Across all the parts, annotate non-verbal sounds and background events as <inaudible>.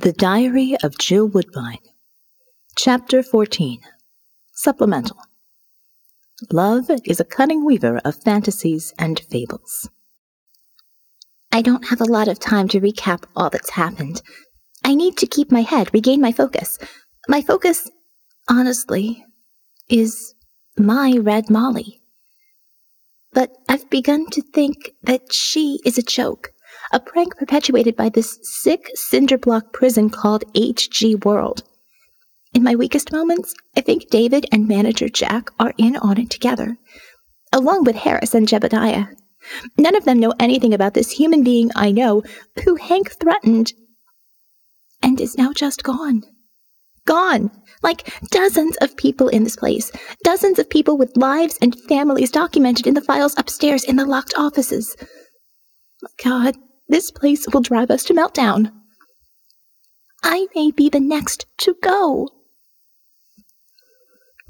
The Diary of Jill Woodbine, Chapter 14 Supplemental Love is a cunning weaver of fantasies and fables. I don't have a lot of time to recap all that's happened. I need to keep my head, regain my focus. My focus, honestly, is my Red Molly. But I've begun to think that she is a joke a prank perpetuated by this sick cinderblock prison called HG World. In my weakest moments, I think David and manager Jack are in on it together, along with Harris and Jebediah. None of them know anything about this human being I know who Hank threatened and is now just gone. Gone! Like dozens of people in this place. Dozens of people with lives and families documented in the files upstairs in the locked offices. God, this place will drive us to meltdown. I may be the next to go.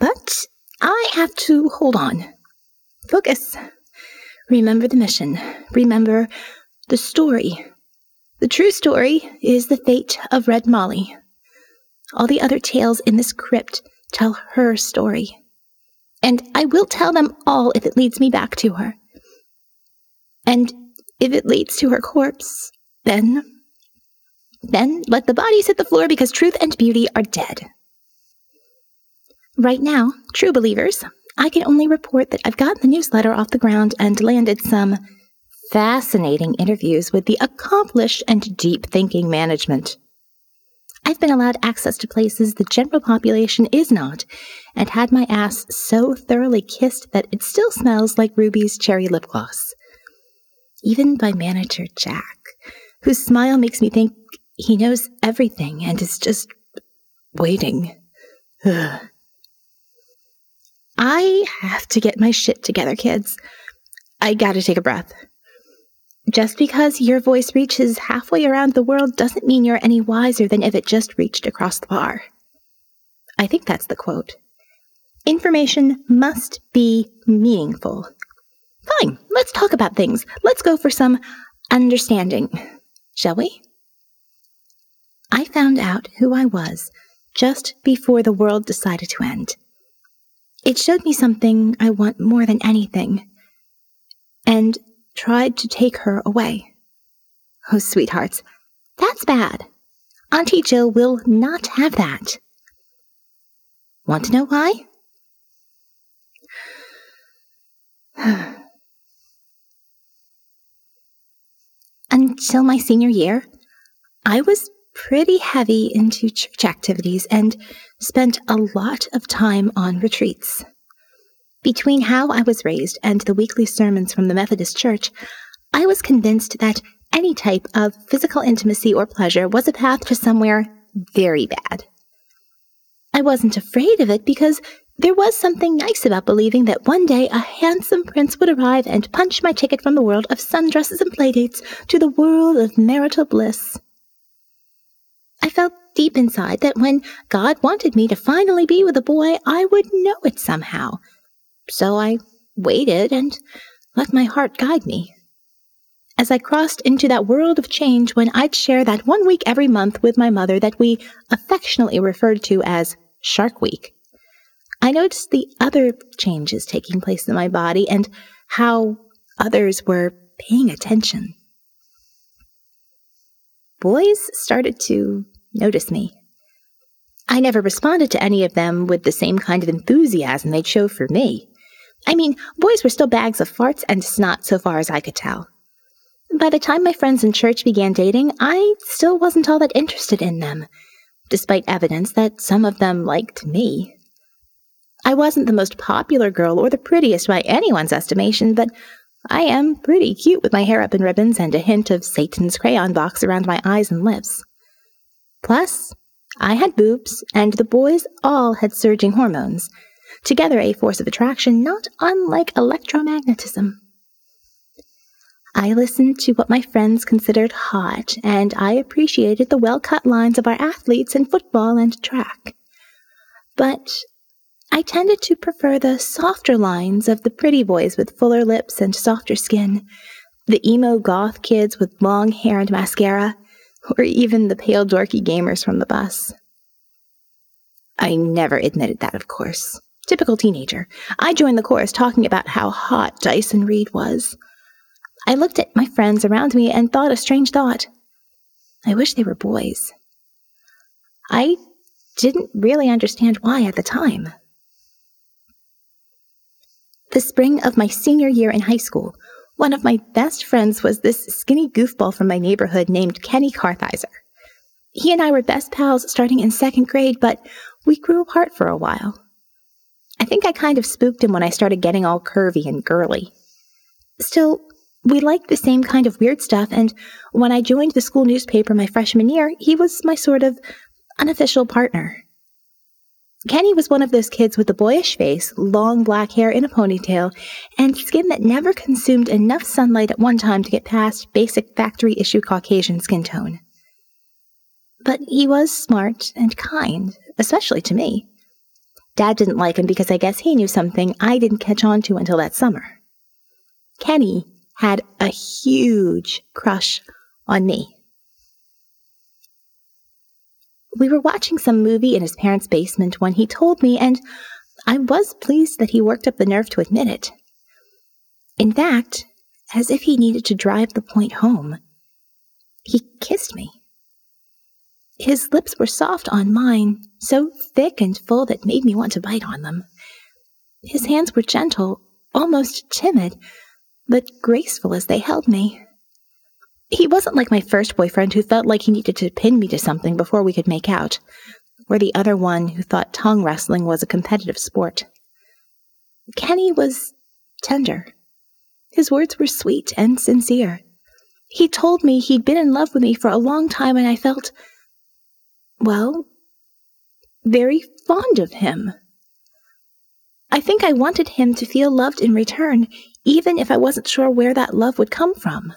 But I have to hold on. Focus. Remember the mission. Remember the story. The true story is the fate of Red Molly. All the other tales in this crypt tell her story. And I will tell them all if it leads me back to her. And if it leads to her corpse, then. Then let the bodies hit the floor because truth and beauty are dead. Right now, true believers, I can only report that I've gotten the newsletter off the ground and landed some fascinating interviews with the accomplished and deep thinking management. I've been allowed access to places the general population is not, and had my ass so thoroughly kissed that it still smells like Ruby's cherry lip gloss even by manager Jack, whose smile makes me think he knows everything and is just waiting. Ugh. <sighs> I have to get my shit together, kids. I gotta take a breath. Just because your voice reaches halfway around the world doesn't mean you're any wiser than if it just reached across the bar. I think that's the quote. Information must be meaningful. Fine, let's talk about things. Let's go for some understanding, shall we? I found out who I was just before the world decided to end. It showed me something I want more than anything, and tried to take her away. Oh, sweethearts, that's bad. Auntie Jill will not have that. Want to know why? Until my senior year, I was pretty heavy into church activities and spent a lot of time on retreats. Between how I was raised and the weekly sermons from the Methodist Church, I was convinced that any type of physical intimacy or pleasure was a path to somewhere very bad. I wasn't afraid of it because there was something nice about believing that one day a handsome prince would arrive and punch my ticket from the world of sundresses and playdates to the world of marital bliss. I felt deep inside that when God wanted me to finally be with a boy, I would know it somehow. So I waited and let my heart guide me. As I crossed into that world of change when I'd share that one week every month with my mother that we affectionately referred to as Shark Week. I noticed the other changes taking place in my body and how others were paying attention. Boys started to notice me. I never responded to any of them with the same kind of enthusiasm they'd show for me. I mean, boys were still bags of farts and snot so far as I could tell. By the time my friends in church began dating, I still wasn't all that interested in them, despite evidence that some of them liked me. I wasn't the most popular girl or the prettiest by anyone's estimation, but I am pretty cute with my hair up in ribbons and a hint of Satan's crayon box around my eyes and lips. Plus, I had boobs, and the boys all had surging hormones, together a force of attraction not unlike electromagnetism. I listened to what my friends considered hot, and I appreciated the well cut lines of our athletes in football and track. But I tended to prefer the softer lines of the pretty boys with fuller lips and softer skin, the emo goth kids with long hair and mascara, or even the pale dorky gamers from the bus. I never admitted that, of course. Typical teenager. I joined the chorus talking about how hot Dyson Reed was. I looked at my friends around me and thought a strange thought. I wish they were boys. I didn't really understand why at the time. The spring of my senior year in high school, one of my best friends was this skinny goofball from my neighborhood named Kenny Kartheiser. He and I were best pals starting in second grade, but we grew apart for a while. I think I kind of spooked him when I started getting all curvy and girly. Still, we liked the same kind of weird stuff, and when I joined the school newspaper my freshman year, he was my sort of unofficial partner. Kenny was one of those kids with a boyish face, long black hair in a ponytail, and skin that never consumed enough sunlight at one time to get past basic factory issue Caucasian skin tone. But he was smart and kind, especially to me. Dad didn't like him because I guess he knew something I didn't catch on to until that summer. Kenny had a huge crush on me. We were watching some movie in his parents' basement when he told me, and I was pleased that he worked up the nerve to admit it. In fact, as if he needed to drive the point home, he kissed me. His lips were soft on mine, so thick and full that made me want to bite on them. His hands were gentle, almost timid, but graceful as they held me. He wasn't like my first boyfriend who felt like he needed to pin me to something before we could make out, or the other one who thought tongue wrestling was a competitive sport. Kenny was tender. His words were sweet and sincere. He told me he'd been in love with me for a long time, and I felt well, very fond of him. I think I wanted him to feel loved in return, even if I wasn't sure where that love would come from.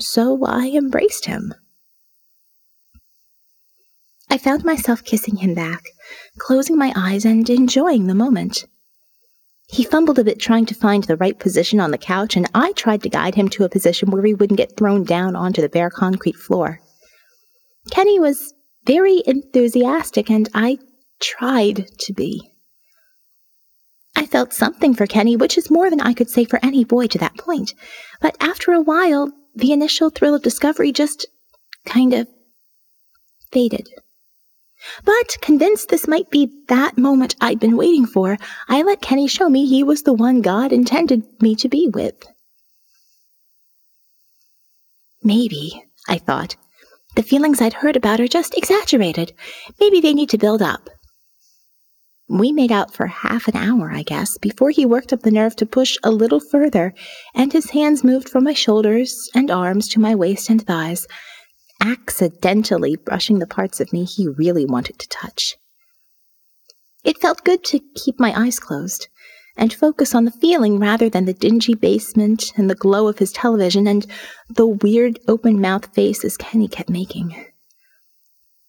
So I embraced him. I found myself kissing him back, closing my eyes and enjoying the moment. He fumbled a bit trying to find the right position on the couch, and I tried to guide him to a position where he wouldn't get thrown down onto the bare concrete floor. Kenny was very enthusiastic, and I tried to be. I felt something for Kenny, which is more than I could say for any boy to that point. But after a while, the initial thrill of discovery just kind of faded. But convinced this might be that moment I'd been waiting for, I let Kenny show me he was the one God intended me to be with. Maybe, I thought, the feelings I'd heard about are just exaggerated. Maybe they need to build up. We made out for half an hour, I guess, before he worked up the nerve to push a little further, and his hands moved from my shoulders and arms to my waist and thighs, accidentally brushing the parts of me he really wanted to touch. It felt good to keep my eyes closed and focus on the feeling rather than the dingy basement and the glow of his television and the weird open mouth faces Kenny kept making.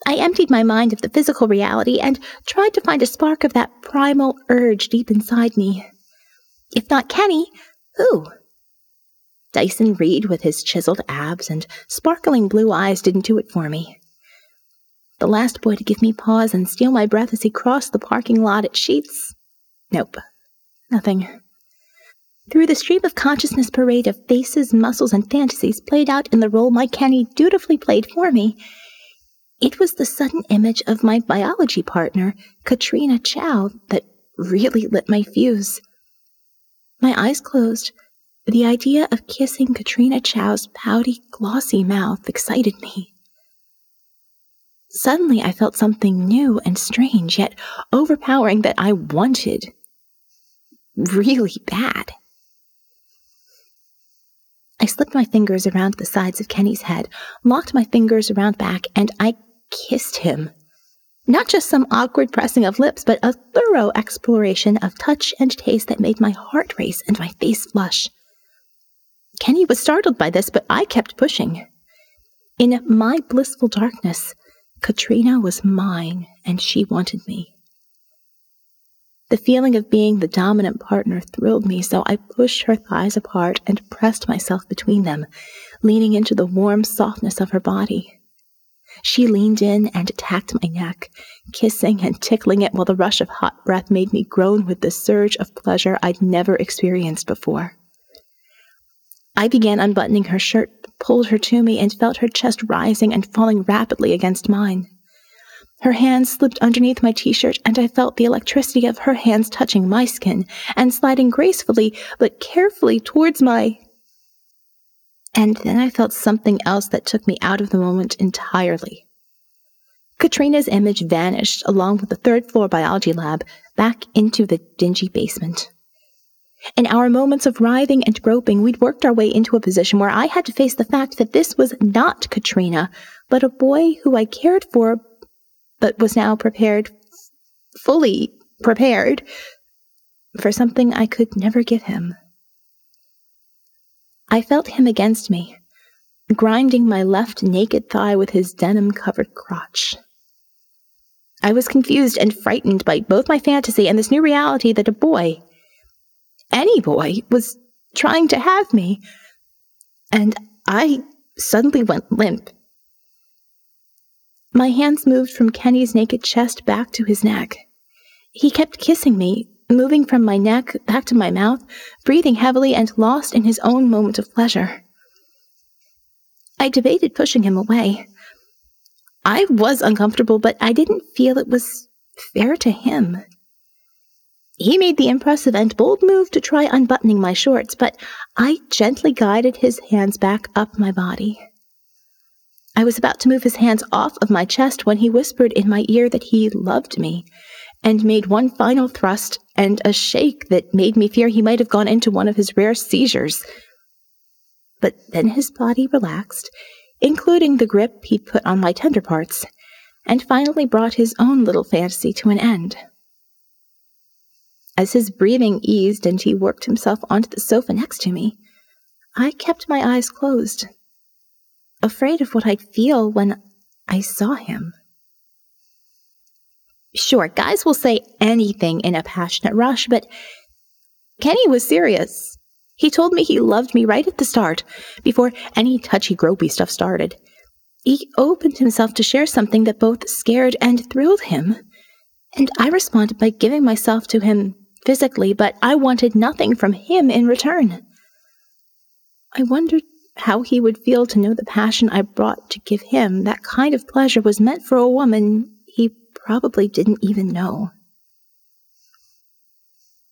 I emptied my mind of the physical reality and tried to find a spark of that primal urge deep inside me. If not Kenny, who? Dyson Reed with his chiseled abs and sparkling blue eyes didn't do it for me. The last boy to give me pause and steal my breath as he crossed the parking lot at Sheetz? Nope. Nothing. Through the stream of consciousness parade of faces, muscles, and fantasies played out in the role my Kenny dutifully played for me, it was the sudden image of my biology partner, Katrina Chow, that really lit my fuse. My eyes closed. The idea of kissing Katrina Chow's pouty, glossy mouth excited me. Suddenly, I felt something new and strange, yet overpowering that I wanted really bad. I slipped my fingers around the sides of Kenny's head, locked my fingers around back, and I kissed him. Not just some awkward pressing of lips, but a thorough exploration of touch and taste that made my heart race and my face flush. Kenny was startled by this, but I kept pushing. In my blissful darkness, Katrina was mine, and she wanted me. The feeling of being the dominant partner thrilled me, so I pushed her thighs apart and pressed myself between them, leaning into the warm softness of her body. She leaned in and attacked my neck, kissing and tickling it while the rush of hot breath made me groan with the surge of pleasure I'd never experienced before. I began unbuttoning her shirt, pulled her to me, and felt her chest rising and falling rapidly against mine. Her hands slipped underneath my t shirt, and I felt the electricity of her hands touching my skin and sliding gracefully but carefully towards my. And then I felt something else that took me out of the moment entirely. Katrina's image vanished along with the third floor biology lab back into the dingy basement. In our moments of writhing and groping, we'd worked our way into a position where I had to face the fact that this was not Katrina, but a boy who I cared for, but was now prepared, fully prepared, for something I could never give him. I felt him against me, grinding my left naked thigh with his denim covered crotch. I was confused and frightened by both my fantasy and this new reality that a boy, any boy was trying to have me. And I suddenly went limp. My hands moved from Kenny's naked chest back to his neck. He kept kissing me, moving from my neck back to my mouth, breathing heavily and lost in his own moment of pleasure. I debated pushing him away. I was uncomfortable, but I didn't feel it was fair to him. He made the impressive and bold move to try unbuttoning my shorts, but I gently guided his hands back up my body. I was about to move his hands off of my chest when he whispered in my ear that he loved me and made one final thrust and a shake that made me fear he might have gone into one of his rare seizures. But then his body relaxed, including the grip he'd put on my tender parts, and finally brought his own little fantasy to an end. As his breathing eased and he worked himself onto the sofa next to me, I kept my eyes closed, afraid of what I'd feel when I saw him. Sure, guys will say anything in a passionate rush, but Kenny was serious. He told me he loved me right at the start, before any touchy gropey stuff started. He opened himself to share something that both scared and thrilled him, and I responded by giving myself to him physically, but I wanted nothing from him in return. I wondered how he would feel to know the passion I brought to give him that kind of pleasure was meant for a woman he probably didn't even know.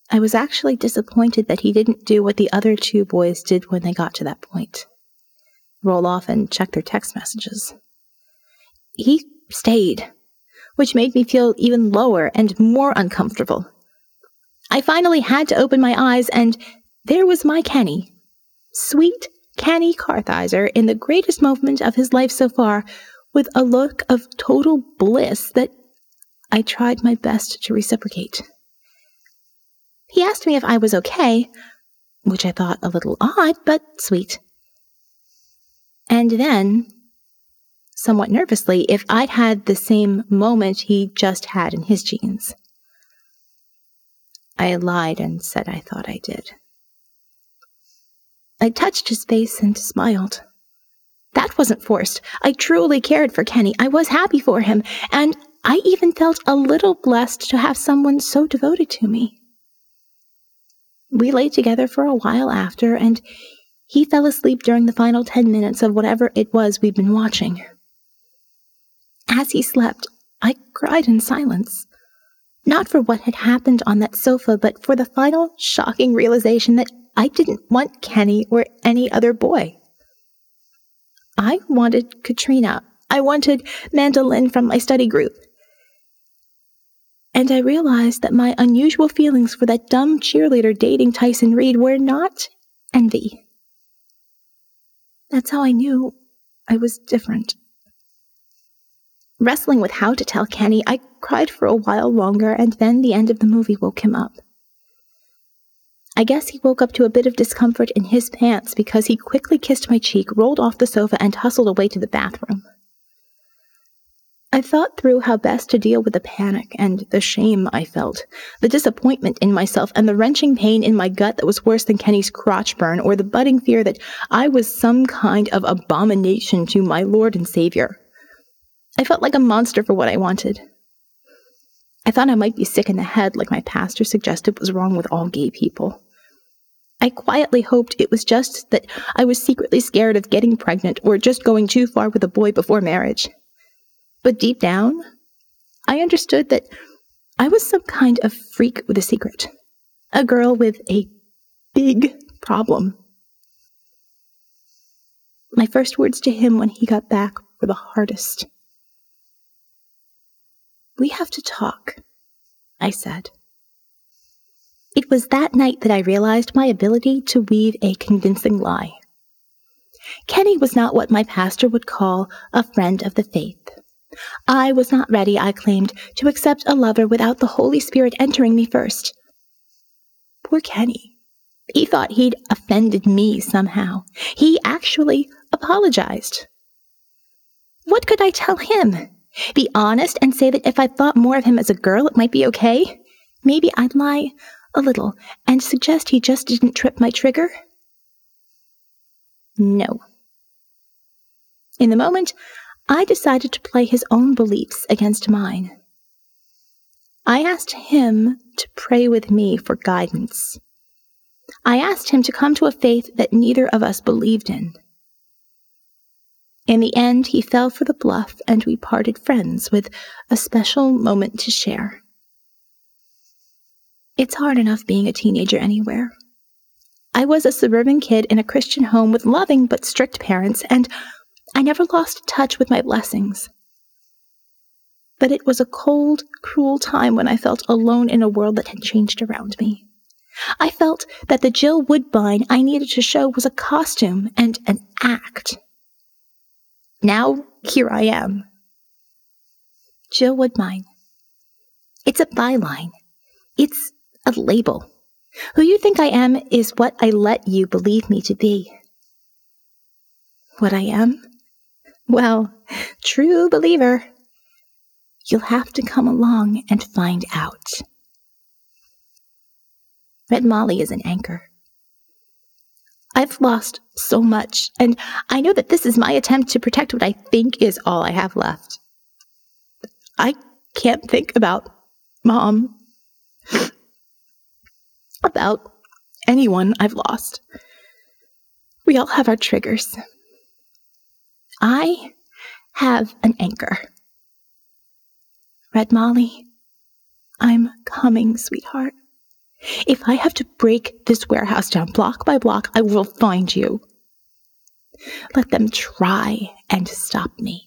I was actually disappointed that he didn't do what the other two boys did when they got to that point roll off and check their text messages. He stayed, which made me feel even lower and more uncomfortable. I finally had to open my eyes, and there was my Kenny. Sweet Kenny Kartheiser in the greatest moment of his life so far, with a look of total bliss that I tried my best to reciprocate. He asked me if I was okay, which I thought a little odd, but sweet. And then, somewhat nervously, if I'd had the same moment he just had in his jeans. I lied and said I thought I did. I touched his face and smiled. That wasn't forced. I truly cared for Kenny. I was happy for him, and I even felt a little blessed to have someone so devoted to me. We lay together for a while after, and he fell asleep during the final ten minutes of whatever it was we'd been watching. As he slept, I cried in silence not for what had happened on that sofa, but for the final shocking realization that I didn't want Kenny or any other boy. I wanted Katrina. I wanted Mandolin from my study group. And I realized that my unusual feelings for that dumb cheerleader dating Tyson Reed were not envy. That's how I knew I was different. Wrestling with how to tell Kenny, I cried for a while longer, and then the end of the movie woke him up. I guess he woke up to a bit of discomfort in his pants because he quickly kissed my cheek, rolled off the sofa, and hustled away to the bathroom. I thought through how best to deal with the panic and the shame I felt, the disappointment in myself, and the wrenching pain in my gut that was worse than Kenny's crotch burn, or the budding fear that I was some kind of abomination to my Lord and Savior. I felt like a monster for what I wanted. I thought I might be sick in the head, like my pastor suggested was wrong with all gay people. I quietly hoped it was just that I was secretly scared of getting pregnant or just going too far with a boy before marriage. But deep down, I understood that I was some kind of freak with a secret, a girl with a big problem. My first words to him when he got back were the hardest. We have to talk, I said. It was that night that I realized my ability to weave a convincing lie. Kenny was not what my pastor would call a friend of the faith. I was not ready, I claimed, to accept a lover without the Holy Spirit entering me first. Poor Kenny. He thought he'd offended me somehow. He actually apologized. What could I tell him? Be honest and say that if I thought more of him as a girl, it might be okay? Maybe I'd lie a little and suggest he just didn't trip my trigger? No. In the moment, I decided to play his own beliefs against mine. I asked him to pray with me for guidance. I asked him to come to a faith that neither of us believed in. In the end, he fell for the bluff, and we parted friends with a special moment to share. It's hard enough being a teenager anywhere. I was a suburban kid in a Christian home with loving but strict parents, and I never lost touch with my blessings. But it was a cold, cruel time when I felt alone in a world that had changed around me. I felt that the Jill Woodbine I needed to show was a costume and an act. Now, here I am. Jill Woodbine. It's a byline. It's a label. Who you think I am is what I let you believe me to be. What I am? Well, true believer. You'll have to come along and find out. Red Molly is an anchor. I've lost so much, and I know that this is my attempt to protect what I think is all I have left. I can't think about mom, about anyone I've lost. We all have our triggers. I have an anchor. Red Molly, I'm coming, sweetheart. If I have to break this warehouse down block by block, I will find you. Let them try and stop me.